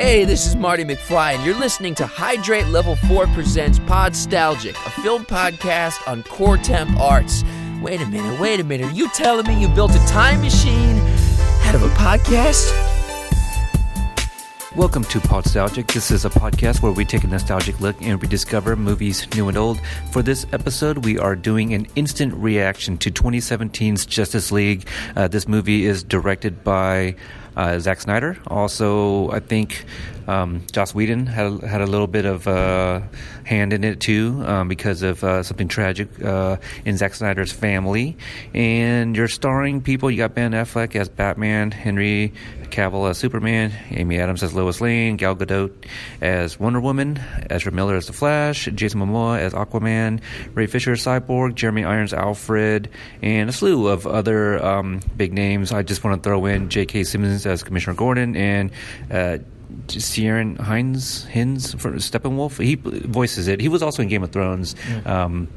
Hey, this is Marty McFly, and you're listening to Hydrate Level 4 Presents Podstalgic, a film podcast on core temp arts. Wait a minute, wait a minute. Are you telling me you built a time machine out of a podcast? Welcome to Podstalgic. This is a podcast where we take a nostalgic look and rediscover movies new and old. For this episode, we are doing an instant reaction to 2017's Justice League. Uh, this movie is directed by uh, Zack Snyder. Also, I think um, Joss Whedon had had a little bit of uh, hand in it too um, because of uh, something tragic uh, in Zack Snyder's family. And you're starring people. You got Ben Affleck as Batman, Henry Cavill as Superman, Amy Adams as Lois Lane, Gal Gadot as Wonder Woman, Ezra Miller as The Flash, Jason Momoa as Aquaman, Ray Fisher as Cyborg, Jeremy Irons Alfred, and a slew of other um, big names. I just want to throw in J.K. Simmons as Commissioner Gordon and. Ciarán Hinds, Hinds for Steppenwolf. He voices it. He was also in Game of Thrones. Yeah. Um,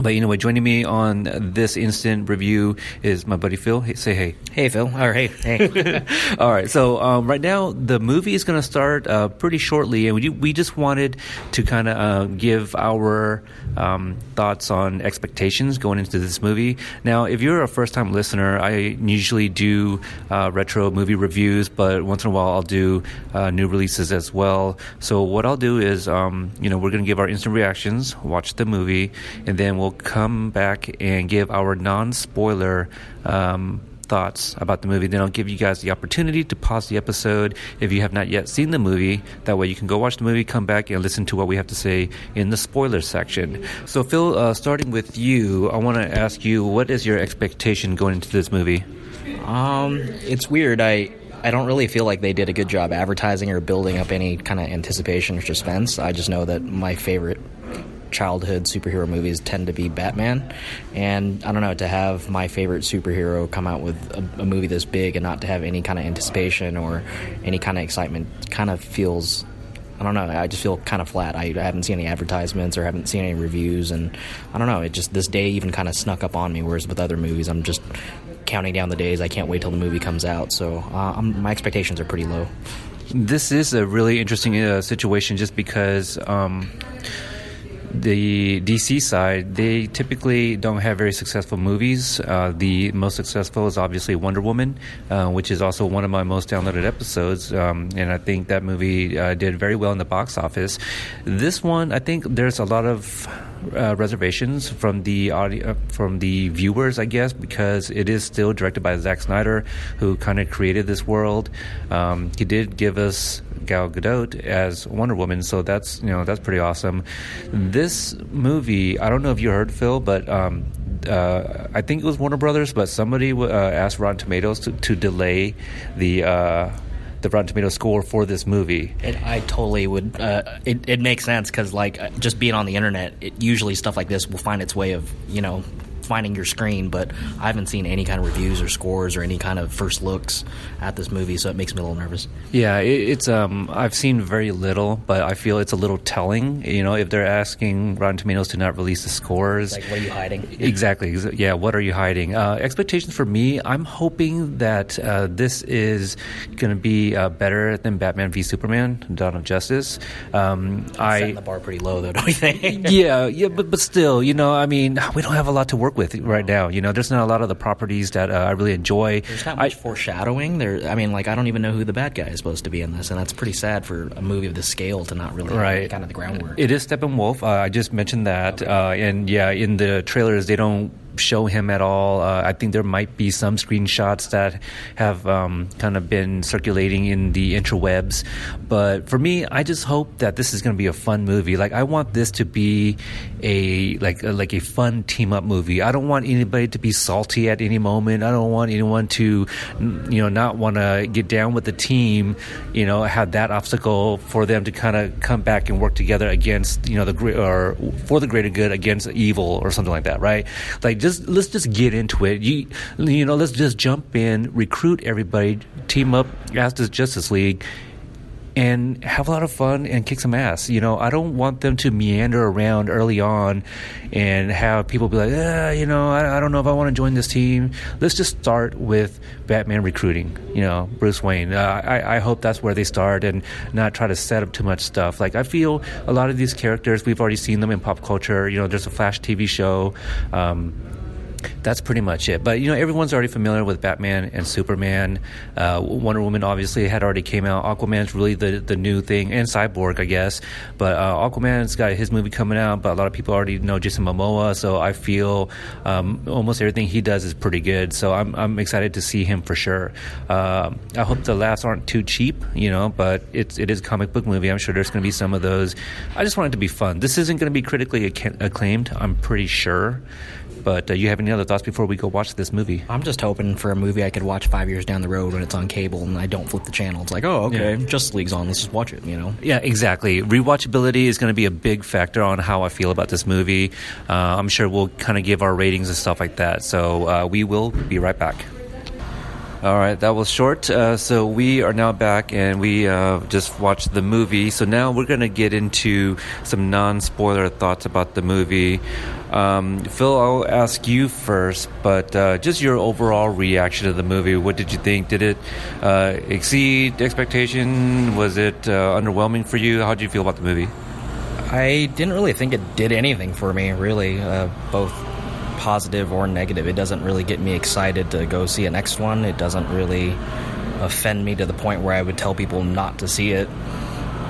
but anyway, joining me on this instant review is my buddy Phil. Hey, say hey. Hey, Phil. Or hey, hey. All right. So um, right now, the movie is going to start uh, pretty shortly, and we we just wanted to kind of uh, give our um, thoughts on expectations going into this movie. Now, if you're a first time listener, I usually do uh, retro movie reviews, but once in a while I'll do uh, new releases as well. So what I'll do is, um, you know, we're going to give our instant reactions, watch the movie, and then we'll come back and give our non spoiler. Um, thoughts about the movie. Then I'll give you guys the opportunity to pause the episode if you have not yet seen the movie. That way you can go watch the movie, come back, and listen to what we have to say in the spoiler section. So, Phil, uh, starting with you, I want to ask you what is your expectation going into this movie? Um, it's weird. I I don't really feel like they did a good job advertising or building up any kind of anticipation or suspense. I just know that my favorite childhood superhero movies tend to be Batman. And I don't know, to have my favorite superhero come out with a, a movie this big and not to have any kind of anticipation or any kind of excitement kind of feels I don't know. I just feel kind of flat. I, I, haven't seen any advertisements or haven't seen any reviews, and I don't know. It just this day even kind of snuck up on me. Whereas with other movies, I'm just counting down the days. I can't wait till the movie comes out. So uh, my expectations are pretty low. This is a really interesting uh, situation, just because. Um, the DC side, they typically don't have very successful movies. Uh, the most successful is obviously Wonder Woman, uh, which is also one of my most downloaded episodes. Um, and I think that movie uh, did very well in the box office. This one, I think there's a lot of uh, reservations from the audio, uh, from the viewers, I guess, because it is still directed by Zack Snyder, who kind of created this world. Um, he did give us Gal Gadot as Wonder Woman, so that's you know that's pretty awesome. This movie, I don't know if you heard Phil, but um, uh, I think it was Warner Brothers, but somebody uh, asked Rotten Tomatoes to, to delay the uh, the Rotten Tomato score for this movie. It, I totally would. Uh, it, it makes sense because, like, uh, just being on the internet, it, usually stuff like this will find its way of you know finding your screen, but I haven't seen any kind of reviews or scores or any kind of first looks at this movie, so it makes me a little nervous. Yeah, it, it's um, I've seen very little, but I feel it's a little telling. You know, if they're asking Rotten Tomatoes to not release the scores, like what are you hiding? Exactly. Yeah, what are you hiding? Uh, expectations for me, I'm hoping that uh, this is going to be uh, better than Batman v Superman: Dawn of Justice. Um, I setting the bar pretty low, though, don't you think? yeah, yeah, but but still, you know, I mean, we don't have a lot to work with with right now. You know, there's not a lot of the properties that uh, I really enjoy. There's not much I, foreshadowing. There, I mean, like I don't even know who the bad guy is supposed to be in this, and that's pretty sad for a movie of this scale to not really right. kind of the groundwork. It is Steppenwolf. Uh, I just mentioned that, okay. uh, and yeah, in the trailers they don't show him at all. Uh, I think there might be some screenshots that have um, kind of been circulating in the interwebs. But for me, I just hope that this is going to be a fun movie. Like I want this to be a like a, like a fun team up movie. I don't want anybody to be salty at any moment. I don't want anyone to you know not want to get down with the team. You know, have that obstacle for them to kind of come back and work together against you know the or for the greater good against evil or something like that. Right? Like just let's just get into it. You you know, let's just jump in, recruit everybody, team up, ask the Justice League, and have a lot of fun and kick some ass. You know, I don't want them to meander around early on and have people be like, yeah, you know, I, I, don't know if I want to join this team. Let's just start with Batman recruiting, you know, Bruce Wayne. Uh, I, I hope that's where they start and not try to set up too much stuff. Like, I feel a lot of these characters, we've already seen them in pop culture. You know, there's a Flash TV show. Um, that's pretty much it. But you know, everyone's already familiar with Batman and Superman. Uh, Wonder Woman obviously had already came out. Aquaman's really the the new thing, and Cyborg, I guess. But uh, Aquaman's got his movie coming out. But a lot of people already know Jason Momoa, so I feel um, almost everything he does is pretty good. So I'm I'm excited to see him for sure. Uh, I hope the laughs aren't too cheap, you know. But it's it is a comic book movie. I'm sure there's going to be some of those. I just want it to be fun. This isn't going to be critically acclaimed. I'm pretty sure. But uh, you have any other thoughts before we go watch this movie? I'm just hoping for a movie I could watch five years down the road when it's on cable and I don't flip the channel. It's like, oh, okay, yeah. Justice League's on. Let's just watch it. You know? Yeah, exactly. Rewatchability is going to be a big factor on how I feel about this movie. Uh, I'm sure we'll kind of give our ratings and stuff like that. So uh, we will be right back. All right, that was short. Uh, so we are now back and we uh, just watched the movie. So now we're going to get into some non spoiler thoughts about the movie. Um, Phil, I'll ask you first, but uh, just your overall reaction to the movie. What did you think? Did it uh, exceed expectation? Was it uh, underwhelming for you? How did you feel about the movie? I didn't really think it did anything for me, really, uh, both positive or negative. It doesn't really get me excited to go see a next one. It doesn't really offend me to the point where I would tell people not to see it.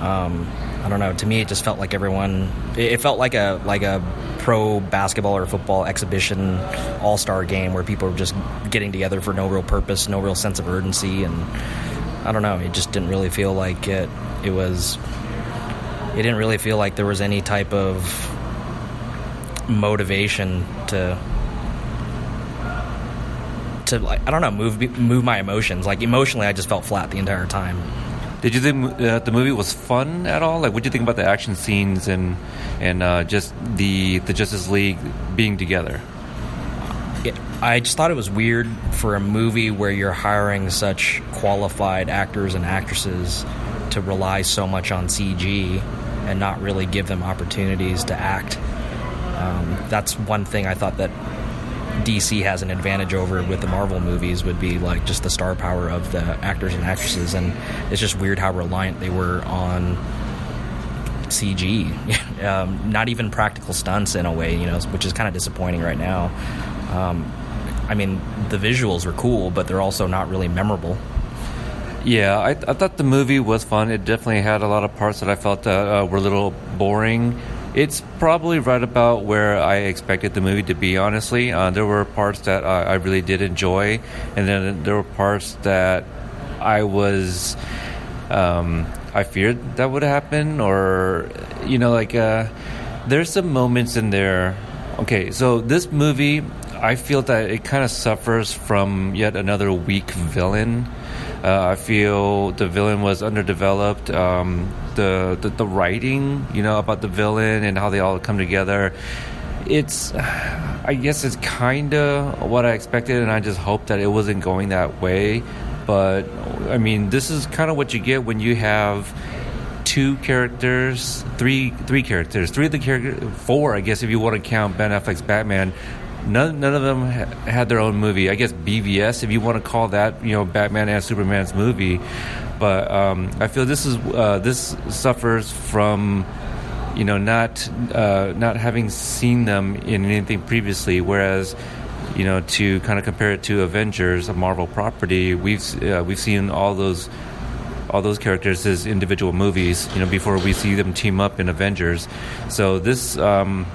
Um, I don't know. To me, it just felt like everyone. It felt like a like a pro basketball or football exhibition all star game where people were just getting together for no real purpose, no real sense of urgency, and I don't know. It just didn't really feel like it. It was. It didn't really feel like there was any type of motivation to to like I don't know move move my emotions. Like emotionally, I just felt flat the entire time. Did you think uh, the movie was fun at all? Like, what did you think about the action scenes and and uh, just the the Justice League being together? It, I just thought it was weird for a movie where you're hiring such qualified actors and actresses to rely so much on CG and not really give them opportunities to act um, that's one thing I thought that DC has an advantage over with the Marvel movies would be like just the star power of the actors and actresses, and it's just weird how reliant they were on CG, um, not even practical stunts in a way, you know, which is kind of disappointing right now. Um, I mean, the visuals are cool, but they're also not really memorable. Yeah, I, I, thought the movie was fun. It definitely had a lot of parts that I felt uh, uh, were a little boring. It's probably right about where I expected the movie to be, honestly. Uh, there were parts that I, I really did enjoy, and then there were parts that I was. Um, I feared that would happen, or, you know, like, uh, there's some moments in there. Okay, so this movie, I feel that it kind of suffers from yet another weak villain. Uh, I feel the villain was underdeveloped. Um, the, the, the writing, you know, about the villain and how they all come together. It's, I guess, it's kind of what I expected, and I just hope that it wasn't going that way. But I mean, this is kind of what you get when you have two characters, three three characters, three of the characters, four, I guess, if you want to count Ben Affleck's Batman, None, none of them ha- had their own movie. I guess BVS, if you want to call that, you know, Batman and Superman's movie. But um, I feel this is uh, this suffers from, you know, not uh, not having seen them in anything previously. Whereas, you know, to kind of compare it to Avengers, a Marvel property, we've uh, we've seen all those all those characters as individual movies, you know, before we see them team up in Avengers. So this. Um,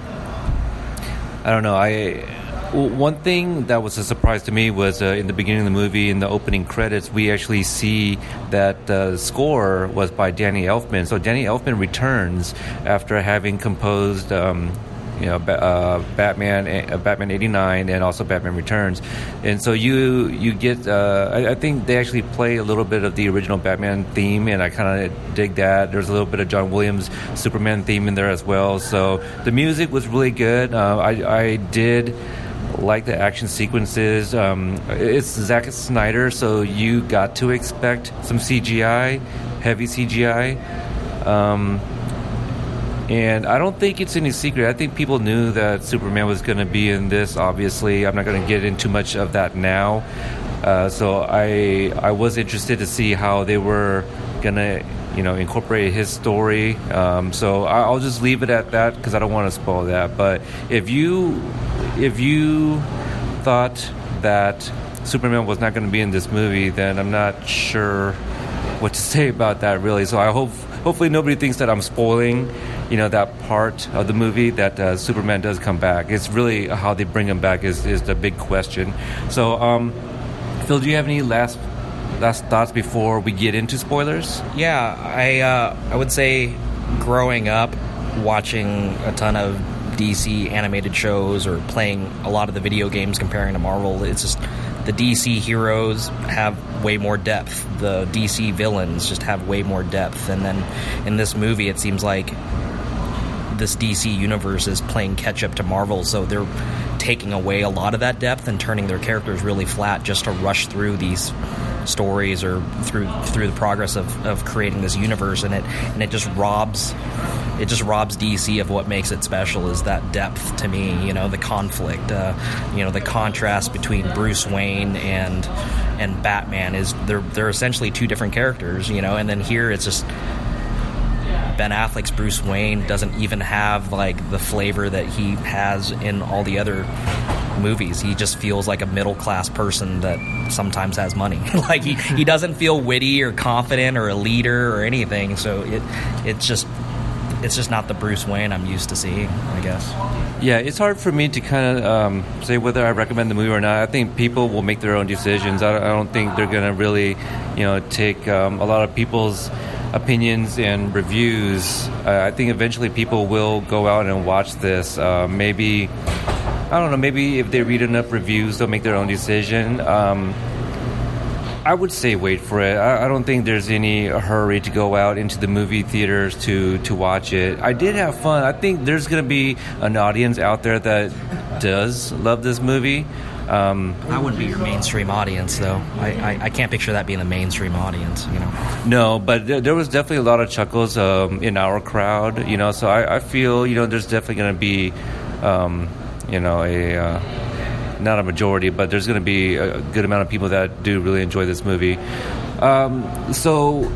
I don't know. I one thing that was a surprise to me was uh, in the beginning of the movie, in the opening credits, we actually see that the uh, score was by Danny Elfman. So Danny Elfman returns after having composed. Um, you know, uh, Batman, uh, Batman '89, and also Batman Returns, and so you you get. Uh, I, I, think they actually play a little bit of the original Batman theme, and I kind of dig that. There's a little bit of John Williams Superman theme in there as well. So the music was really good. Uh, I I did like the action sequences. Um, it's Zack Snyder, so you got to expect some CGI heavy CGI. Um, and I don't think it's any secret. I think people knew that Superman was going to be in this. Obviously, I'm not going to get into much of that now. Uh, so I I was interested to see how they were going to you know incorporate his story. Um, so I'll just leave it at that because I don't want to spoil that. But if you if you thought that Superman was not going to be in this movie, then I'm not sure what to say about that really. So I hope hopefully nobody thinks that I'm spoiling you know that part of the movie that uh, Superman does come back. It's really how they bring him back is, is the big question. So, um, Phil, do you have any last last thoughts before we get into spoilers? Yeah, I uh, I would say growing up watching a ton of DC animated shows or playing a lot of the video games comparing to Marvel, it's just the DC heroes have way more depth. The DC villains just have way more depth. And then in this movie, it seems like this DC universe is playing catch up to Marvel, so they're taking away a lot of that depth and turning their characters really flat just to rush through these stories or through through the progress of, of creating this universe and it and it just robs it just robs DC of what makes it special is that depth to me you know the conflict uh, you know the contrast between Bruce Wayne and and Batman is they're they're essentially two different characters you know and then here it's just Ben Affleck's Bruce Wayne doesn't even have like the flavor that he has in all the other movies. He just feels like a middle class person that sometimes has money. like he, he doesn't feel witty or confident or a leader or anything. So it it's just it's just not the Bruce Wayne I'm used to seeing, I guess. Yeah, it's hard for me to kind of um, say whether I recommend the movie or not. I think people will make their own decisions. I, I don't think they're going to really, you know, take um, a lot of people's opinions and reviews. Uh, I think eventually people will go out and watch this. Uh, maybe, I don't know, maybe if they read enough reviews, they'll make their own decision. Um, I would say wait for it. I, I, don't think there's any hurry to go out into the movie theaters to, to watch it. I did have fun. I think there's going to be an audience out there that does love this movie. Um, that wouldn't be your mainstream audience, though. I, I, I, can't picture that being the mainstream audience, you know. No, but th- there was definitely a lot of chuckles um, in our crowd, you know. So I, I feel, you know, there's definitely going to be, um, you know, a uh, not a majority, but there's going to be a good amount of people that do really enjoy this movie. Um, so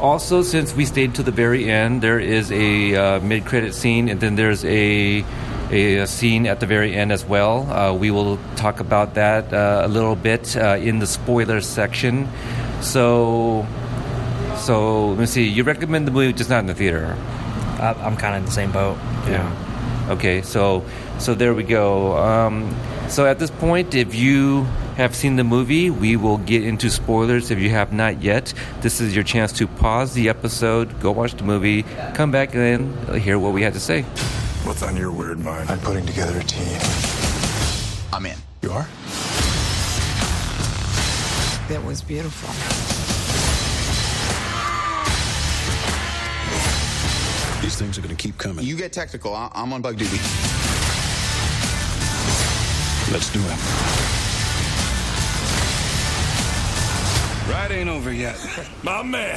also since we stayed to the very end there is a uh, mid-credit scene and then there's a a, scene at the very end as well. Uh, we will talk about that uh, a little bit uh, in the spoilers section. So, so let me see. You recommend the movie, just not in the theater. I'm kind of in the same boat. Yeah. Okay. So, so there we go. Um, so at this point, if you have seen the movie, we will get into spoilers. If you have not yet, this is your chance to pause the episode, go watch the movie, come back and hear what we had to say. What's on your weird mind? I'm putting together a team. I'm in. You are? That was beautiful. These things are going to keep coming. You get technical. I'm on bug duty. Let's do it. Ride ain't over yet. My man.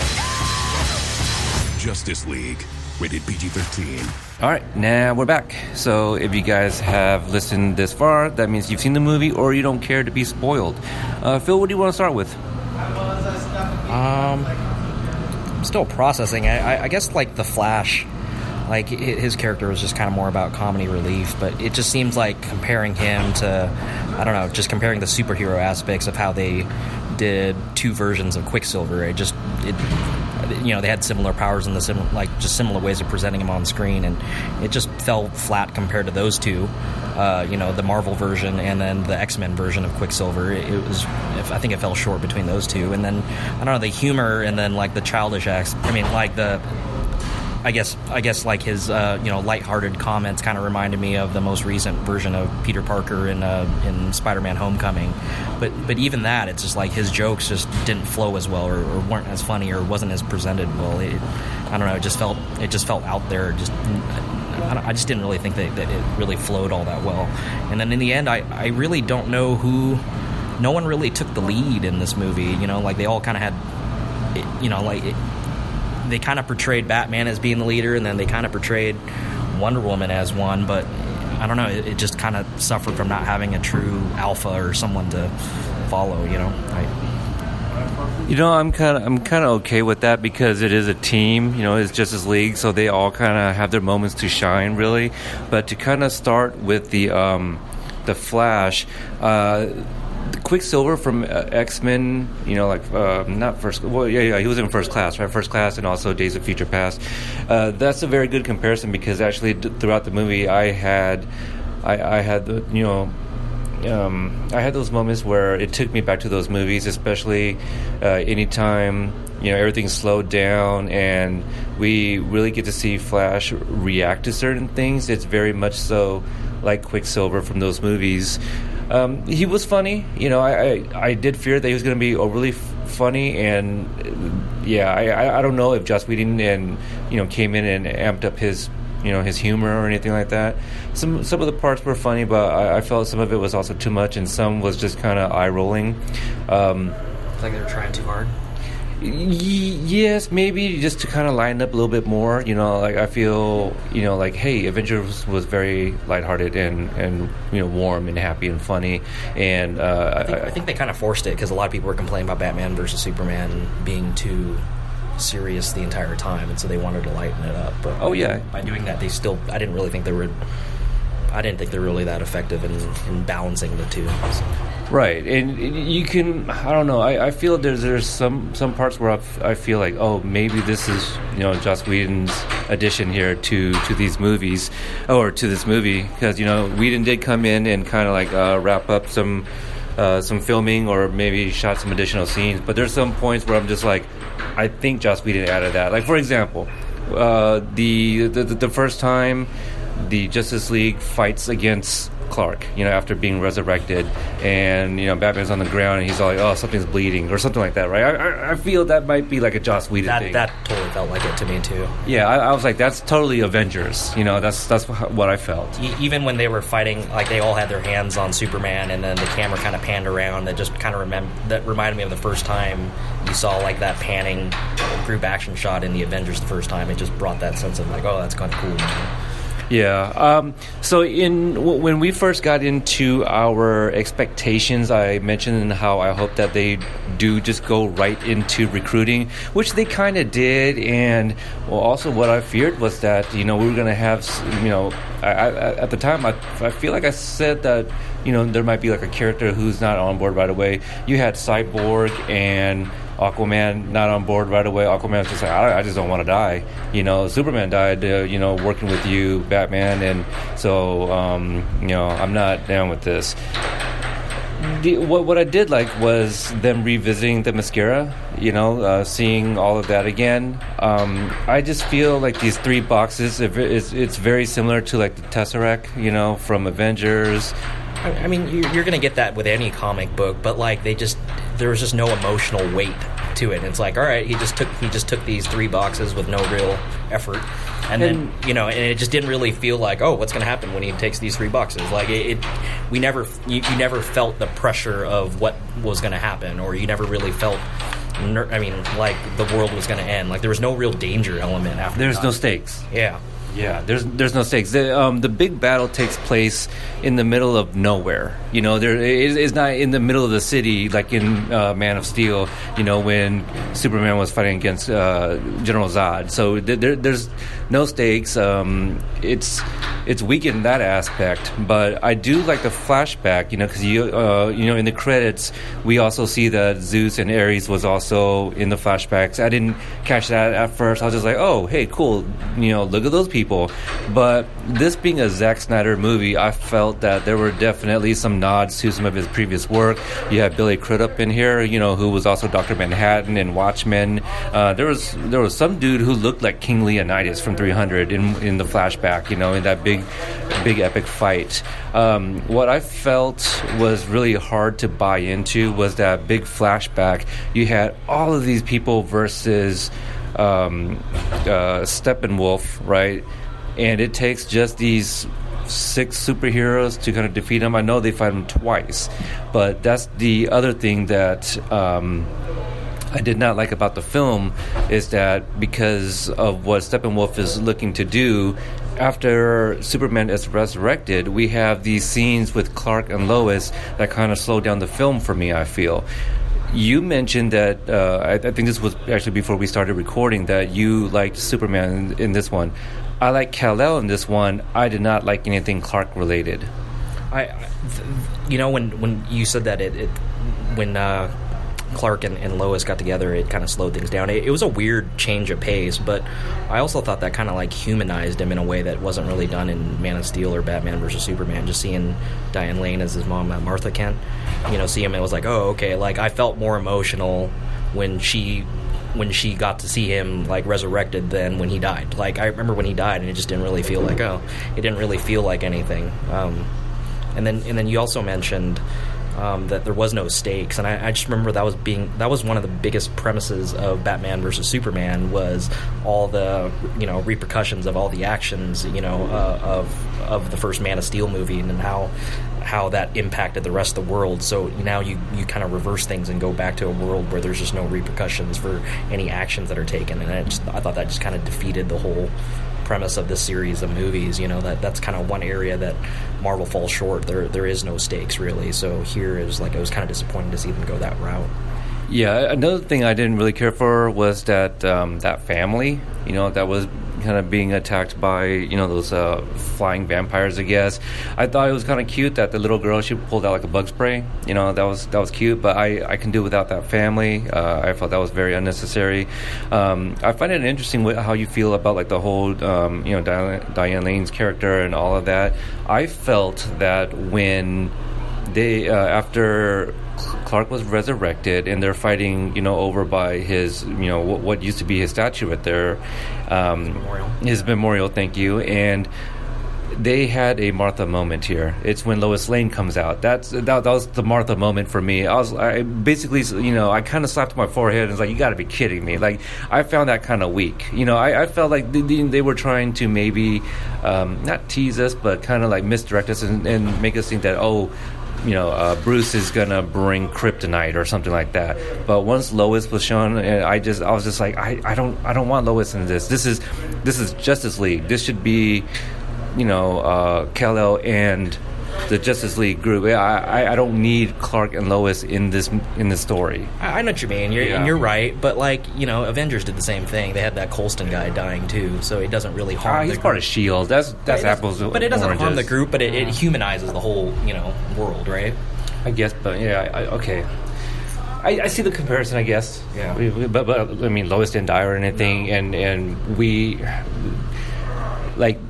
Justice League. Rated PG 13. All right, now we're back. So if you guys have listened this far, that means you've seen the movie or you don't care to be spoiled. Uh, Phil, what do you want to start with? Um, I'm still processing. I, I guess like the Flash, like his character was just kind of more about comedy relief, but it just seems like comparing him to, I don't know, just comparing the superhero aspects of how they did two versions of Quicksilver. It just it you know they had similar powers and the sim- like just similar ways of presenting him on screen, and it just fell flat compared to those two. Uh, you know, the Marvel version and then the X Men version of Quicksilver. It, was, I think, it fell short between those two. And then I don't know the humor and then like the childish acts. I mean, like the I guess I guess like his uh, you know lighthearted comments kind of reminded me of the most recent version of Peter Parker in uh, in Spider-Man: Homecoming, but but even that it's just like his jokes just didn't flow as well or, or weren't as funny or wasn't as presented well. It, I don't know. It just felt it just felt out there. Just I, I just didn't really think that, that, it really flowed all that well. And then in the end, I I really don't know who. No one really took the lead in this movie. You know, like they all kind of had, you know, like. It, they kind of portrayed Batman as being the leader, and then they kind of portrayed Wonder Woman as one, but I don't know. It, it just kind of suffered from not having a true alpha or someone to follow. You know, I, You know, I'm kind of I'm kind of okay with that because it is a team. You know, it's Justice League, so they all kind of have their moments to shine, really. But to kind of start with the um, the Flash. Uh, Quicksilver from uh, X Men, you know, like uh, not first. Well, yeah, yeah, he was in First Class, right? First Class, and also Days of Future Past. Uh, that's a very good comparison because actually, d- throughout the movie, I had, I, I had the, you know, um, I had those moments where it took me back to those movies, especially uh, anytime you know everything slowed down and we really get to see Flash react to certain things. It's very much so like Quicksilver from those movies. Um, he was funny, you know. I, I, I did fear that he was going to be overly f- funny, and yeah, I, I I don't know if Joss Whedon and you know came in and amped up his you know his humor or anything like that. Some some of the parts were funny, but I, I felt some of it was also too much, and some was just kind of eye rolling. Um, like they were trying too hard. Yes, maybe just to kind of line up a little bit more. You know, like I feel you know like hey, Avengers was very lighthearted and and you know warm and happy and funny, and uh, I think, I think they kind of forced it because a lot of people were complaining about Batman versus Superman being too serious the entire time, and so they wanted to lighten it up. But Oh, yeah. by doing that, they still. I didn't really think they were. I didn't think they're really that effective in, in balancing the two. So, Right, and you can. I don't know. I, I feel there's there's some some parts where I, feel like oh maybe this is you know Joss Whedon's addition here to to these movies or to this movie because you know Whedon did come in and kind of like uh, wrap up some uh, some filming or maybe shot some additional scenes. But there's some points where I'm just like I think Joss Whedon added that. Like for example, uh, the, the the first time the Justice League fights against Clark, you know, after being resurrected, and you know, Batman's on the ground, and he's all like, "Oh, something's bleeding," or something like that, right? I, I, I feel that might be like a Joss Whedon that thing. that totally felt like it to me too. yeah, I, I was like, that's totally Avengers. You know, that's that's what I felt. E- even when they were fighting, like they all had their hands on Superman, and then the camera kind of panned around. That just kind of remem- that reminded me of the first time you saw like that panning group action shot in the Avengers the first time. It just brought that sense of like, oh, that's kind of cool. Man. Yeah. Um, so in w- when we first got into our expectations, I mentioned how I hope that they do just go right into recruiting, which they kind of did. And well, also what I feared was that you know we were going to have you know I, I, at the time I, I feel like I said that you know there might be like a character who's not on board right away. You had Cyborg and Aquaman not on board right away. Aquaman's just like, I, I just don't want to die. You know, Superman died, uh, you know, working with you, Batman, and so, um, you know, I'm not down with this. The, what, what I did like was them revisiting the mascara, you know, uh, seeing all of that again. Um, I just feel like these three boxes, it's, it's very similar to like the Tesseract, you know, from Avengers. I, mean, you're, you're going to get that with any comic book, but like they just there was just no emotional weight to it. It's like, all right, he just took he just took these three boxes with no real effort, and, then you know, and it just didn't really feel like, oh, what's going to happen when he takes these three boxes? Like it, it we never you, you never felt the pressure of what was going to happen, or you never really felt. ner- I mean, like the world was going to end. Like there was no real danger element after. There's no stakes. Yeah. Yeah, there's there's no stakes. The, um, the big battle takes place in the middle of nowhere. You know, there is it's not in the middle of the city like in uh, Man of Steel. You know, when Superman was fighting against uh, General Zod. So th- there, there's no stakes. Um, it's it's weak in that aspect, but I do like the flashback. You know, because you uh, you know in the credits we also see that Zeus and Ares was also in the flashbacks. I didn't catch that at first. I was just like, oh, hey, cool. You know, look at those people. But this being a Zack Snyder movie, I felt that there were definitely some nods to some of his previous work. You have Billy Crudup in here, you know, who was also Doctor Manhattan and Watchmen. Uh, there was there was some dude who looked like King Leonidas from 300 in in the flashback, you know, in that big big epic fight. Um, what I felt was really hard to buy into was that big flashback. You had all of these people versus um, uh, Steppenwolf, right? And it takes just these six superheroes to kind of defeat him. I know they fight him twice, but that's the other thing that um, I did not like about the film is that because of what Steppenwolf is looking to do, after Superman is resurrected, we have these scenes with Clark and Lois that kind of slow down the film for me. I feel. You mentioned that uh, I, I, think this was actually before we started recording that you liked Superman in, in this one. I like Kal El in this one. I did not like anything Clark related. I, you know, when when you said that it, it when uh, Clark and, and, Lois got together, it kind of slowed things down. It, it, was a weird change of pace, but I also thought that kind of like humanized him in a way that wasn't really done in Man of Steel or Batman versus Superman. Just seeing Diane Lane as his mom, uh, Martha Kent, you know, see him, it was like, oh, okay. Like I felt more emotional when she when she got to see him like resurrected than when he died. Like I remember when he died, and it just didn't really feel like oh, it didn't really feel like anything. Um, and then and then you also mentioned um, that there was no stakes, and I, I, just remember that was being that was one of the biggest premises of Batman versus Superman was all the you know repercussions of all the actions you know uh, of of the first Man of Steel movie and how how that impacted the rest of the world. So now you you kind of reverse things and go back to a world where there's just no repercussions for any actions that are taken, and just, I thought that just kind of defeated the whole premise of this series of movies. You know that that's kind of one area that Marvel falls short. There there is no stakes really. So here is like I was kind of disappointed to see them go that route. Yeah, another thing I didn't really care for was that um, that family, you know, that was kind of being attacked by you know those uh, flying vampires. I guess I thought it was kind of cute that the little girl she pulled out like a bug spray. You know that was that was cute, but I, I can do without that family. Uh, I felt that was very unnecessary. Um, I find it interesting how you feel about like the whole um, you know Diane, Diane Lane's character and all of that. I felt that when they uh, after Clark was resurrected, and they're fighting, you know, over by his, you know, what, what used to be his statue right there, um, his memorial. His memorial, thank you. And they had a Martha moment here. It's when Lois Lane comes out. That's that, that was the Martha moment for me. I was I basically, you know, I kind of slapped my forehead and was like, "You got to be kidding me!" Like I found that kind of weak. You know, I, I felt like they, they, were trying to maybe um, not tease us, but kind of like misdirect us and, and make us think that oh you know, uh, Bruce is gonna bring kryptonite or something like that. But once Lois was shown, I just I was just like, I, I don't I don't want Lois in this. This is this is Justice League. This should be, you know, uh, Kal-El and the Justice League group. I, I, I don't need Clark and Lois in this in this story. I, I know what you mean. You're, yeah. and you're right. But like you know, Avengers did the same thing. They had that Coulson guy dying too, so it doesn't really harm. Uh, he's part of Shield. That's that's apples. But it doesn't oranges. harm the group. But it, it, humanizes the whole you know world, right? I guess. But yeah, I, okay. I, I, see the comparison, I guess. Yeah. We, we, but, but I mean, Lois didn't die or anything, no. and and we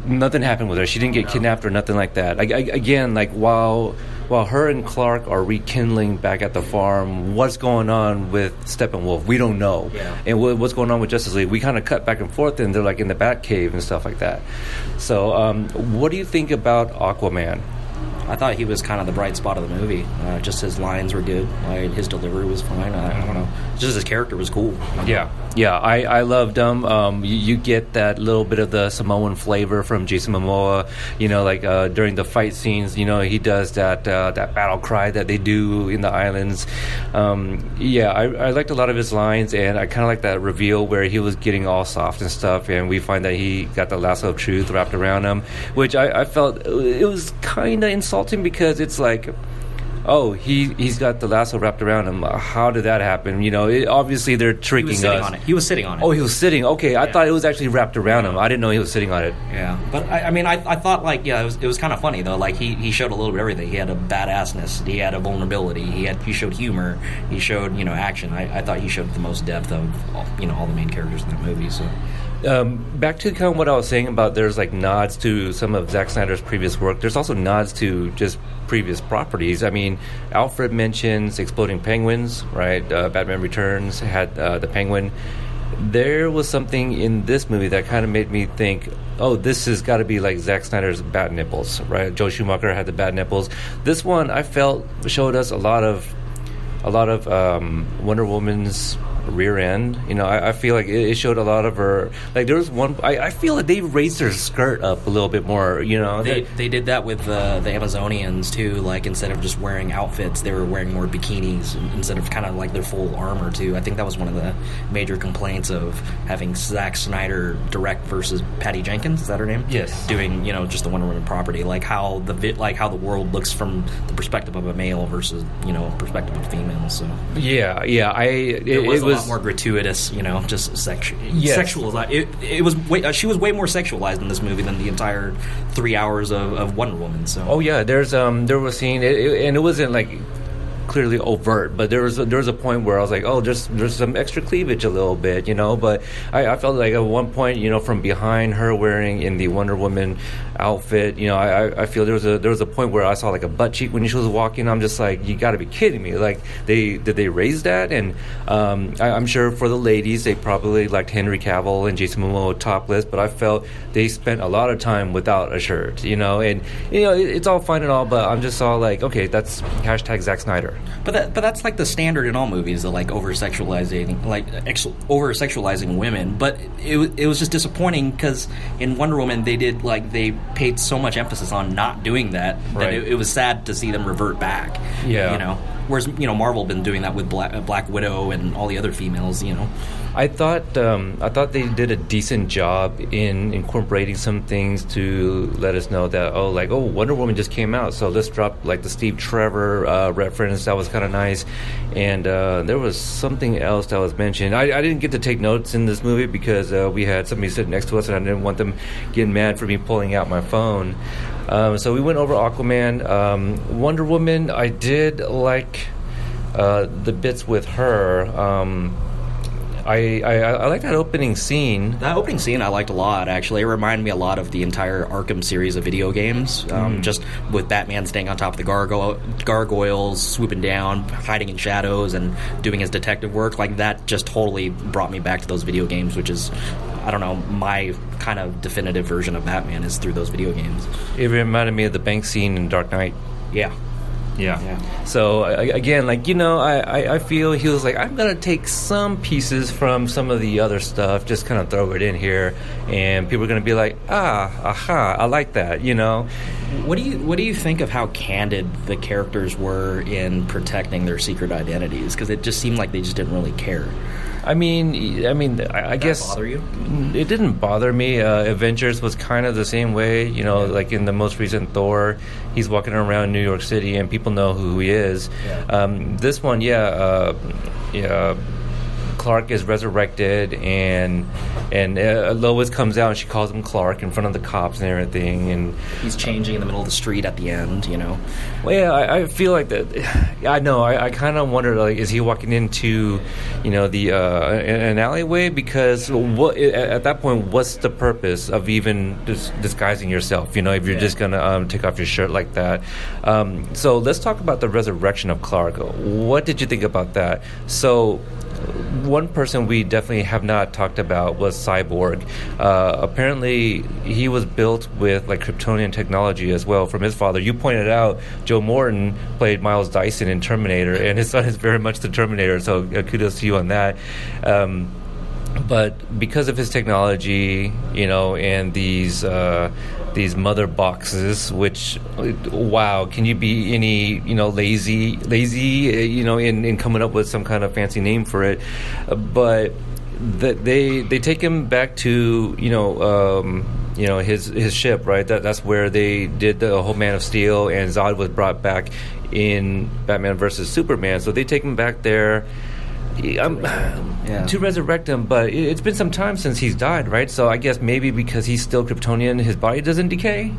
nothing happened with her. She didn't get no. kidnapped or nothing like that. Like, again, like while while her and Clark are rekindling back at the farm, what's going on with Steppenwolf? We don't know. Yeah. And what's going on with Justice League? We kind of cut back and forth, and they're like in the Batcave and stuff like that. So, um, what do you think about Aquaman? I thought he was kind of the bright spot of the movie. Uh, just his lines were good. his delivery was fine. I, I, don't know. Just his character was cool. Yeah, yeah. I, I loved him. Um, you, you, get that little bit of the Samoan flavor from Jason Momoa. You know, like uh, during the fight scenes. You know, he does that uh, that battle cry that they do in the islands. Um, yeah, I, I, liked a lot of his lines, and I kind of like that reveal where he was getting all soft and stuff, and we find that he got the lasso of truth wrapped around him, which I, I felt it was kind of insulting insulting because it's like oh, he he's got the lasso wrapped around him. Uh, how did that happen? You know, it, obviously they're tricking he us. He was sitting on it. Oh, he was sitting. Okay, I thought it was actually wrapped around him. I didn't know he was sitting on it. Yeah, but I, I mean, I, I thought like yeah, it was, it was kind of funny though. Like he, he showed a little bit of everything. He had a badassness. He had a vulnerability. He had he showed humor. He showed you know action. I, I thought he showed the most depth of you know all the main characters in that movie. So um, back to kind of what I was saying about there's like nods to some of Zack Snyder's previous work. There's also nods to just previous properties. I mean, Alfred mentions exploding penguins, right? Uh, Batman Returns had uh, the penguin. There was something in this movie that kind of made me think, oh, this has got to be like Zack Snyder's bat nipples, right? Joe Schumacher had the bat nipples. This one I felt showed us a lot of, a lot of um, Wonder Woman's rear end. You know, I, I feel like it, it showed a lot of her. Like there was one. I, I feel like they raised her skirt up a little bit more. You know, They, they did that with uh, the Amazonians too. Like instead of just wearing outfits, they were wearing more bikinis instead of kind of like their full armor too. I think that was one of the major complaints of having Zack Snyder direct versus Patty Jenkins. Is that her name? Yes. Doing you know just the Wonder Woman property, like how the vi- like how the world looks from the perspective of a male versus you know perspective of female. So yeah, yeah. I it, it was it a was lot more gratuitous, you know, just sexual. Yes. Sexual. It, it was. Way, uh, she was way more sexualized in this movie than the entire three hours of, of Wonder Woman. So. Oh yeah, there's um there was a scene it, it- and it wasn't like clearly overt, but there was a, there was a point where I was like, oh, there's there's some extra cleavage a little bit, you know. But I, I felt like at one point, you know, from behind her wearing in the Wonder Woman outfit, you know, I, I- feel there was a there was a point where I saw like a butt cheek when she was walking. I'm just like, you got to be kidding me! Like they did they raise that? And um, I, I'm sure for the ladies, they probably liked Henry Cavill and Jason Momoa topless, but I felt they spent a lot of time without a shirt, you know. And you know, it, it's all fine and all, but I'm just all like, okay, that's hashtag Zack Snyder. But that, but that's like the standard in all movies, the like over sexualizing, like ex- over sexualizing women. But it it was just disappointing because in Wonder Woman they did like they paid so much emphasis on not doing that that it, it was sad to see them revert back. Yeah. you know. Whereas you know Marvel been doing that with Black, Black Widow and all the other females. You know, I thought um, I thought they did a decent job in incorporating some things to let us know that oh like oh Wonder Woman just came out so let's drop like the Steve Trevor uh, reference. That was kind of nice. And uh, there was something else that was mentioned. I, I didn't get to take notes in this movie because uh, we had somebody sitting next to us and I didn't want them getting mad for me pulling out my phone. Um, so we went over Aquaman. Um, Wonder Woman I did like uh, the bits with her. I, I I like that opening scene. that opening scene I liked a lot. Actually, it reminded me a lot of the entire Arkham series of video games. Um, Just with Batman staying on top of the gargoyle, gargoyles, swooping down, hiding in shadows, and doing his detective work. Like that, just totally brought me back to those video games, which is. I don't know. My kind of definitive version of Batman is through those video games. It reminded me of the bank scene in Dark Knight. Yeah, Yeah. Yeah. So again, like you know, I, I, I feel he was like, I'm gonna take some pieces from some of the other stuff, just kind of throw it in here, and people are gonna be like, ah, aha, I like that, you know. What do you What do you think of how candid the characters were in protecting their secret identities? Because it just seemed like they just didn't really care. I mean, I mean, I, I guess bother you? It didn't bother me. Uh, Avengers was kind of the same way, you know, like in the most recent Thor, he's walking around New York City and people know who he is. Yeah. Um, this one, yeah, uh, yeah. Clark is resurrected, and and uh, Lois comes out and she calls him Clark in front of the cops and everything, and He's changing in the middle of the street at the end. You know. well, yeah, I, I feel like that. I know. I, I kind of wonder, like, is he walking into, you know, the uh, an alleyway? Because what at, at that point, what's the purpose of even dis- disguising yourself? You know, if you're Yeah. just gonna um, take off your shirt like that. Um, so let's talk about the resurrection of Clark. What did you think about that? So. One person we definitely have not talked about was Cyborg. Uh, apparently, he was built with like Kryptonian technology as well from his father. You pointed out Joe Morton played Miles Dyson in Terminator, and his son is very much the Terminator. So uh, kudos to you on that. Um, but because of his technology, you know, and these uh, these mother boxes, which wow, can you be any you know lazy lazy uh, you know in, in coming up with some kind of fancy name for it? But that they they take him back to you know um, you know his his ship right that that's where they did the whole Man of Steel and Zod was brought back in Batman versus Superman so they take him back there um, Yeah. to resurrect him, but it, it's been some time since he's died, right? So I guess maybe because he's still Kryptonian, his body doesn't decay.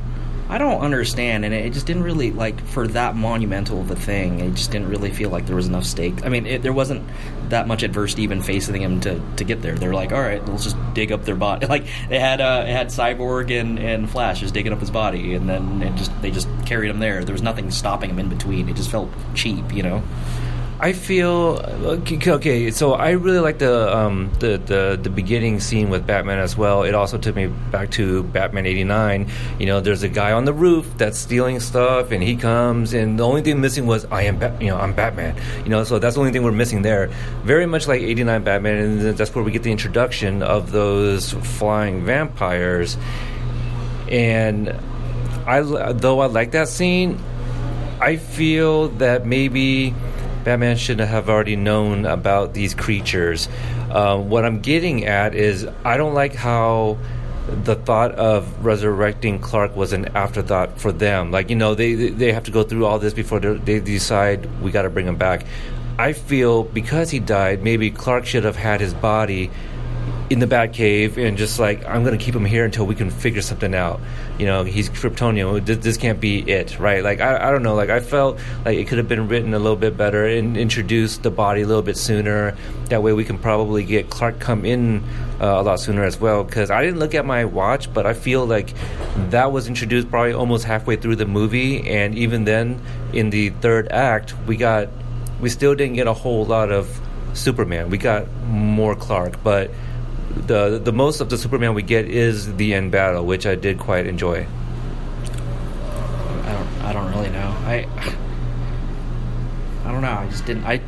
I don't understand, and it just didn't really like for that monumental of a thing. It just didn't really feel like there was enough stake. I mean, it, there wasn't that much adversity even facing him to, to get there. They're like, all right, let's just dig up their body. Like they had uh, it had Cyborg and, and Flash just digging up his body, and then it just they just carried him there. There was nothing stopping him in between. It just felt cheap, you know. I feel okay. So I really like the um, the, the the beginning scene with Batman as well. It also took me back to Batman '89. You know, there's a guy on the roof that's stealing stuff, and he comes, and the only thing missing was I am, Bat- you know, I'm Batman. You know, so that's the only thing we're missing there. Very much like '89 Batman, and that's where we get the introduction of those flying vampires. And I, though I like that scene, I feel that maybe Batman should have already known about these creatures. Uh, what I'm getting at is I don't like how the thought of resurrecting Clark was an afterthought for them. Like you know, they they have to go through all this before they decide we got to bring him back. I feel because he died, maybe Clark should have had his body in the Batcave and just like I'm gonna keep him here until we can figure something out. You know, he's Kryptonian. This, this can't be it, right? Like I, I don't know. Like I felt like it could have been written a little bit better and introduced the body a little bit sooner. That way we can probably get Clark come in uh, a lot sooner as well. Because I didn't look at my watch, but I feel like that was introduced probably almost halfway through the movie, and even then in the third act we got we still didn't get a whole lot of Superman. We got more Clark, but the the most of the Superman we get is the end battle, which I did quite enjoy. I don't I don't really know. I I don't know. I just didn't. I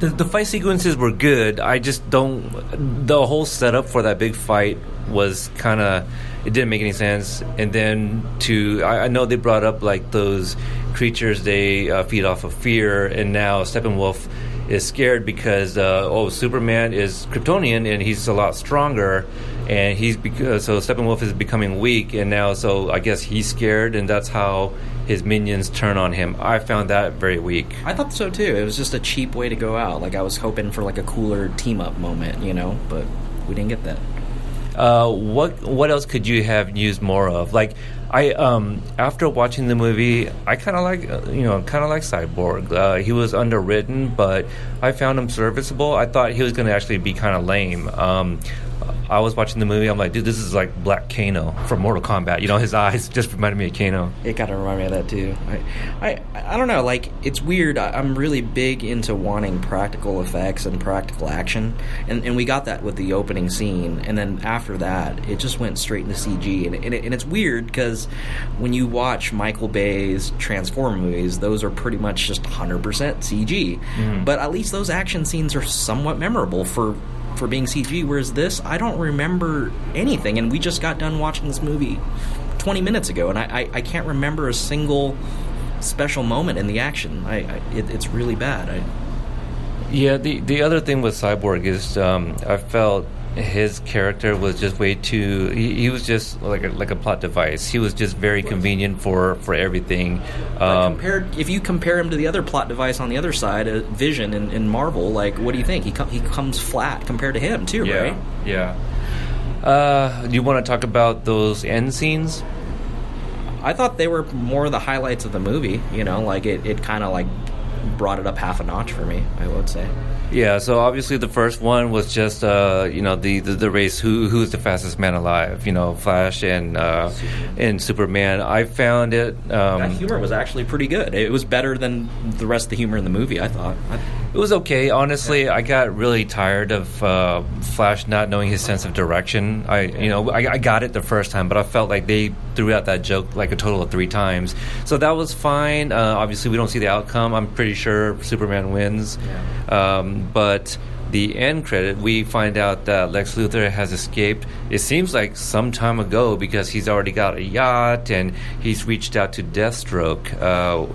the, the fight sequences were good. I just don't. The whole setup for that big fight was kind of. It didn't make any sense. And then to, I, I know they brought up like those creatures they uh, feed off of fear, and now Steppenwolf is scared because uh, oh Superman is Kryptonian and he's a lot stronger, and he's because so Steppenwolf is becoming weak, and now so I guess he's scared, and that's how his minions turn on him. I found that very weak. I thought so too. It was just a cheap way to go out. Like I was hoping for like a cooler team up moment, you know, but we didn't get that. Uh, what what else could you have used more of? Like I um after watching the movie, I kind of like uh, you know kind of like Cyborg. Uh, he was underwritten, but I found him serviceable. I thought he was going to actually be kind of lame. Um, I was watching the movie. I'm like, dude, this is like Black Kano from Mortal Kombat. You know, his eyes just reminded me of Kano. It kind of reminded me of that too. I, I, I don't know. Like, it's weird. I, am really big into wanting practical effects and practical action, and and we got that with the opening scene, and then after that, it just went straight into CG, and and, it, and it's weird because when you watch Michael Bay's Transformer movies, those are pretty much just 100% CG. Mm. But at least those action scenes are somewhat memorable for for being CG, whereas this, I don't remember anything. And we just got done watching this movie 20 minutes ago, and I, I, I can't remember a single special moment in the action. I, I it, it's really bad. I, yeah, the the other thing with Cyborg is um, I felt his character was just way too. He, he, was just like a, like a plot device. He was just very convenient for for everything. Um, compared, if you compare him to the other plot device on the other side, uh, Vision in, in, Marvel, like what do you think? He com- he comes flat compared to him too, yeah, right? Yeah. Uh, do you want to talk about those end scenes? I thought they were more the highlights of the movie. You know, like it, it kind of like brought it up half a notch for me. I would say. Yeah, so obviously the first one was just uh, you know the, the, the race who who's the fastest man alive, you know Flash and uh, Superman. and Superman. I found it um, that humor was actually pretty good. It was better than the rest of the humor in the movie. I thought it was okay. Honestly, yeah. I got really tired of uh, Flash not knowing his sense of direction. I you know I, I got it the first time, but I felt like they threw out that joke like a total of three times. So that was fine. Uh, obviously, we don't see the outcome. I'm pretty sure Superman wins. Yeah. Um, but the end credit, we find out that Lex Luthor has escaped. It seems like some time ago because he's already got a yacht and he's reached out to Deathstroke, uh,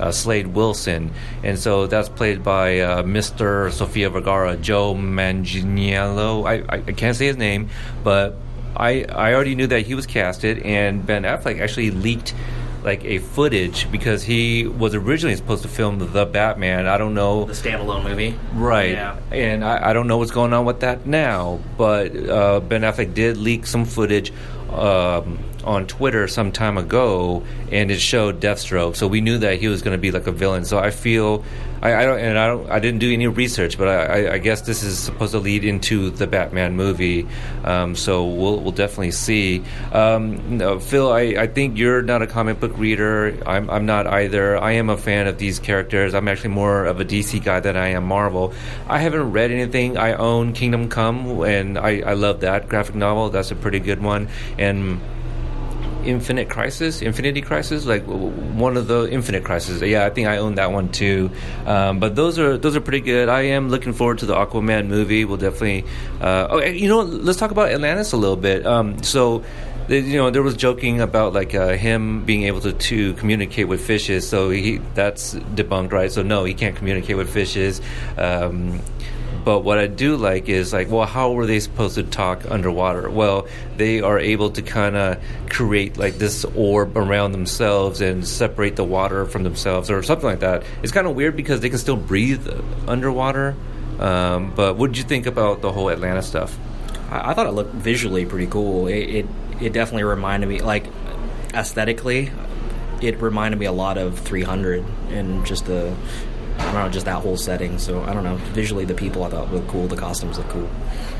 uh, Slade Wilson, and so that's played by uh, Mr. Sofia Vergara, Joe Manganiello. I, I, I can't say his name, but I I already knew that he was casted, and Ben Affleck actually leaked like a footage because he was originally supposed to film the Batman. I don't know the standalone movie, right? Yeah. And I, I don't know what's going on with that now. But uh, Ben Affleck did leak some footage um, on Twitter some time ago, and it showed Deathstroke, so we knew that he was going to be like a villain. So I feel, I, I don't, and I don't, I didn't do any research, but I, I, guess this is supposed to lead into the Batman movie. Um, so we'll, we'll definitely see. Um, no, Phil, I, I think you're not a comic book reader. I'm, I'm not either. I am a fan of these characters. I'm actually more of a DC guy than I am Marvel. I haven't read anything. I own Kingdom Come, and I, I love that graphic novel. That's a pretty good one, and Infinite Crisis, Infinity Crisis, like one of the Infinite Crisis. Yeah, I think I own that one too. Um, but those are those are pretty good. I am looking forward to the Aquaman movie. We'll definitely. Uh, oh, you know, let's talk about Atlantis a little bit. Um, so. You know, there was joking about like uh, him being able to, to communicate with fishes. So he that's debunked, right? So no, he can't communicate with fishes. Um, but what I do like is like, well, how were they supposed to talk underwater? Well, they are able to kind of create like this orb around themselves and separate the water from themselves or something like that. It's kind of weird because they can still breathe underwater. Um, but what did you think about the whole Atlanta stuff? I, I thought it looked visually pretty cool. It, it it definitely reminded me like aesthetically it reminded me a lot of 300 and just the I don't know, just that whole setting. So I don't know. Visually, the people I thought looked cool. The costumes looked cool.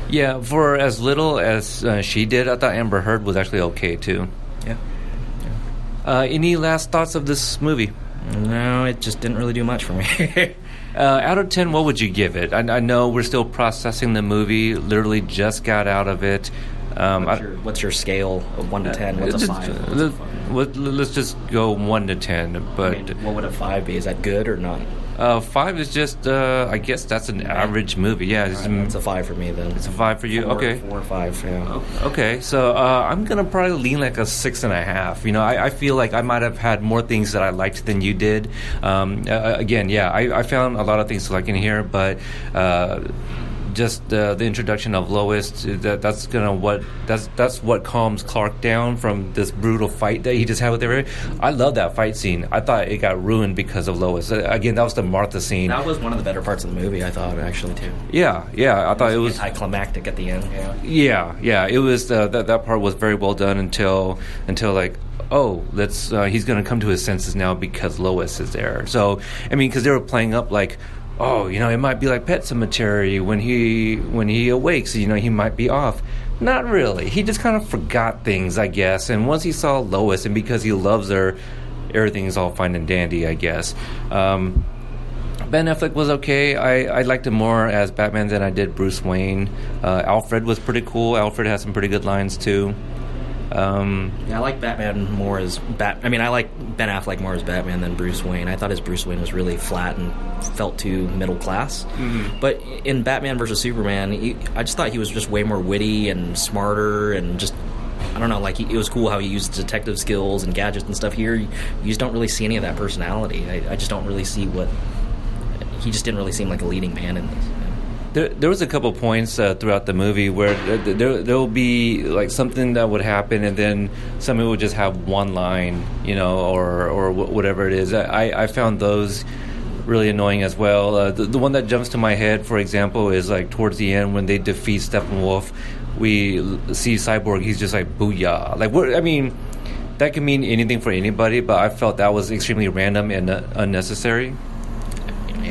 Yeah, for as little as uh, she did, I thought Amber Heard was actually okay too. Yeah. Uh, any last thoughts of this movie? No, it just didn't really do much for me. uh, out of 10, what would you give it? I, I, know we're still processing the movie, literally just got out of it. Um, what's, your, what's, your, scale of 1 to 10? What's just, a 5? Let's, just go 1 to 10. But I mean, What would a 5 be? Is that good or not? Uh, five is just, uh, I guess that's an average movie. Yeah, it's, right, it's, a five for me then. It's a five for you. Four, okay, four or five. Yeah. Okay, so uh, I'm gonna probably lean like a six and a half. You know, I, I, feel like I might have had more things that I liked than you did. Um, uh, again, yeah, I, I, found a lot of things to like in here, but uh, just uh, the introduction of Lois that that's gonna what that's that's what calms Clark down from this brutal fight that he just had with everybody. I love that fight scene. I thought it got ruined because of Lois. Uh, again, that was the Martha scene. That was one of the better parts of the movie. I thought actually too. Yeah, yeah. I thought it was anticlimactic at the end. Yeah, yeah, yeah. It was uh, that that part was very well done until until like oh, let's uh, he's going to come to his senses now because Lois is there. So I mean, because they were playing up like oh, you know, it might be like Pet Sematary when he when he awakes, you know, he might be off. Not really. He just kind of forgot things, I guess. And once he saw Lois, and because he loves her, everything's all fine and dandy, I guess. Um, ben Affleck was okay. I, I liked him more as Batman than I did Bruce Wayne. Uh, Alfred was pretty cool. Alfred has some pretty good lines too. Um, yeah, I like Batman more as Bat. I mean, I like Ben Affleck more as Batman than Bruce Wayne. I thought his Bruce Wayne was really flat and felt too middle class. Mm-hmm. But in Batman versus Superman, he, I just thought he was just way more witty and smarter and just I don't know, like he, it was cool how he used detective skills and gadgets and stuff. Here, you just don't really see any of that personality. I, I just don't really see what he just didn't really seem like a leading man in this. There, there was a couple points uh, throughout the movie where there there will be like something that would happen, and then somebody would just have one line, you know, or or whatever it is. I I found those really annoying as well. Uh, the, the one that jumps to my head, for example, is like towards the end when they defeat Steppenwolf, we see Cyborg. He's just like booyah. Like what? I mean, that can mean anything for anybody, but I felt that was extremely random and uh, unnecessary.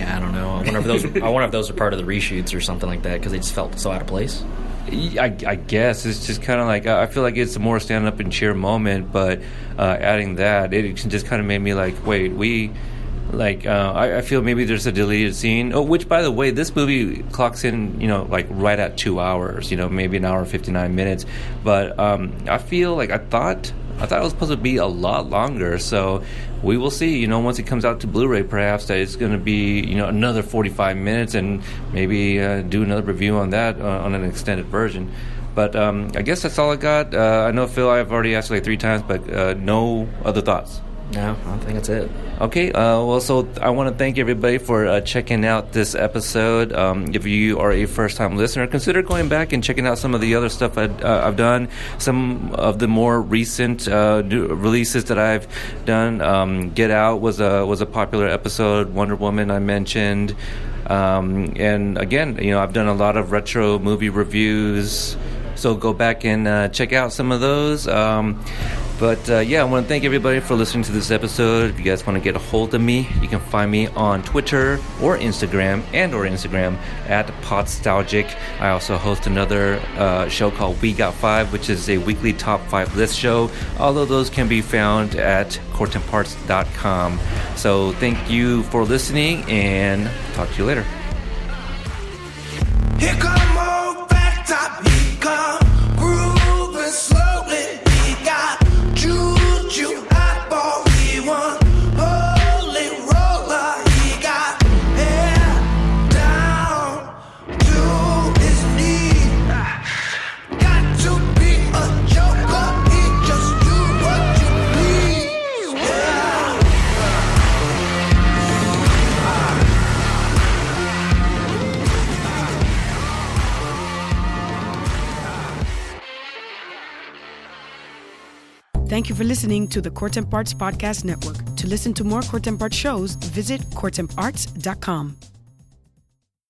Yeah, I don't know. I wonder if those. I wonder if those are part of the reshoots or something like that because they just felt so out of place. I, I guess it's just kind of like I feel like it's a more stand up and cheer moment, but uh, adding that, it just kind of made me like, wait, we like uh, I, I, feel maybe there's a deleted scene. Oh, which by the way, this movie clocks in, you know, like right at two hours. You know, maybe an hour fifty nine minutes. But um, I feel like I thought I thought it was supposed to be a lot longer. So we will see. You know, once it comes out to Blu-ray, perhaps that it's going to be you know another 45 minutes, and maybe uh, do another review on that uh, on an extended version. But um, I guess that's all I got. Uh, I know Phil, I've already asked like three times, but uh, no other thoughts. No, I think that's it. Okay, uh, well, so I want to thank everybody for uh, checking out this episode. Um, if you are a first time listener, consider going back and checking out some of the other stuff i have uh, done, some of the more recent uh, releases that I've done. Um, Get Out was a, was a popular episode, Wonder Woman, I mentioned. Um, and again, you know, I've done a lot of retro movie reviews So go back and uh, check out some of those. Um, but uh, yeah, I want to thank everybody for listening to this episode. If you guys want to get a hold of me, you can find me on Twitter or Instagram and or Instagram at Podstalgic. I also host another uh, show called We Got Five, which is a weekly top five list show. All of those can be found at coretemparts.com. So thank you for listening and talk to you later. Here come Thank you for listening to the Court Arts Podcast Network. To listen to more Court Arts shows, visit courtemparts.com.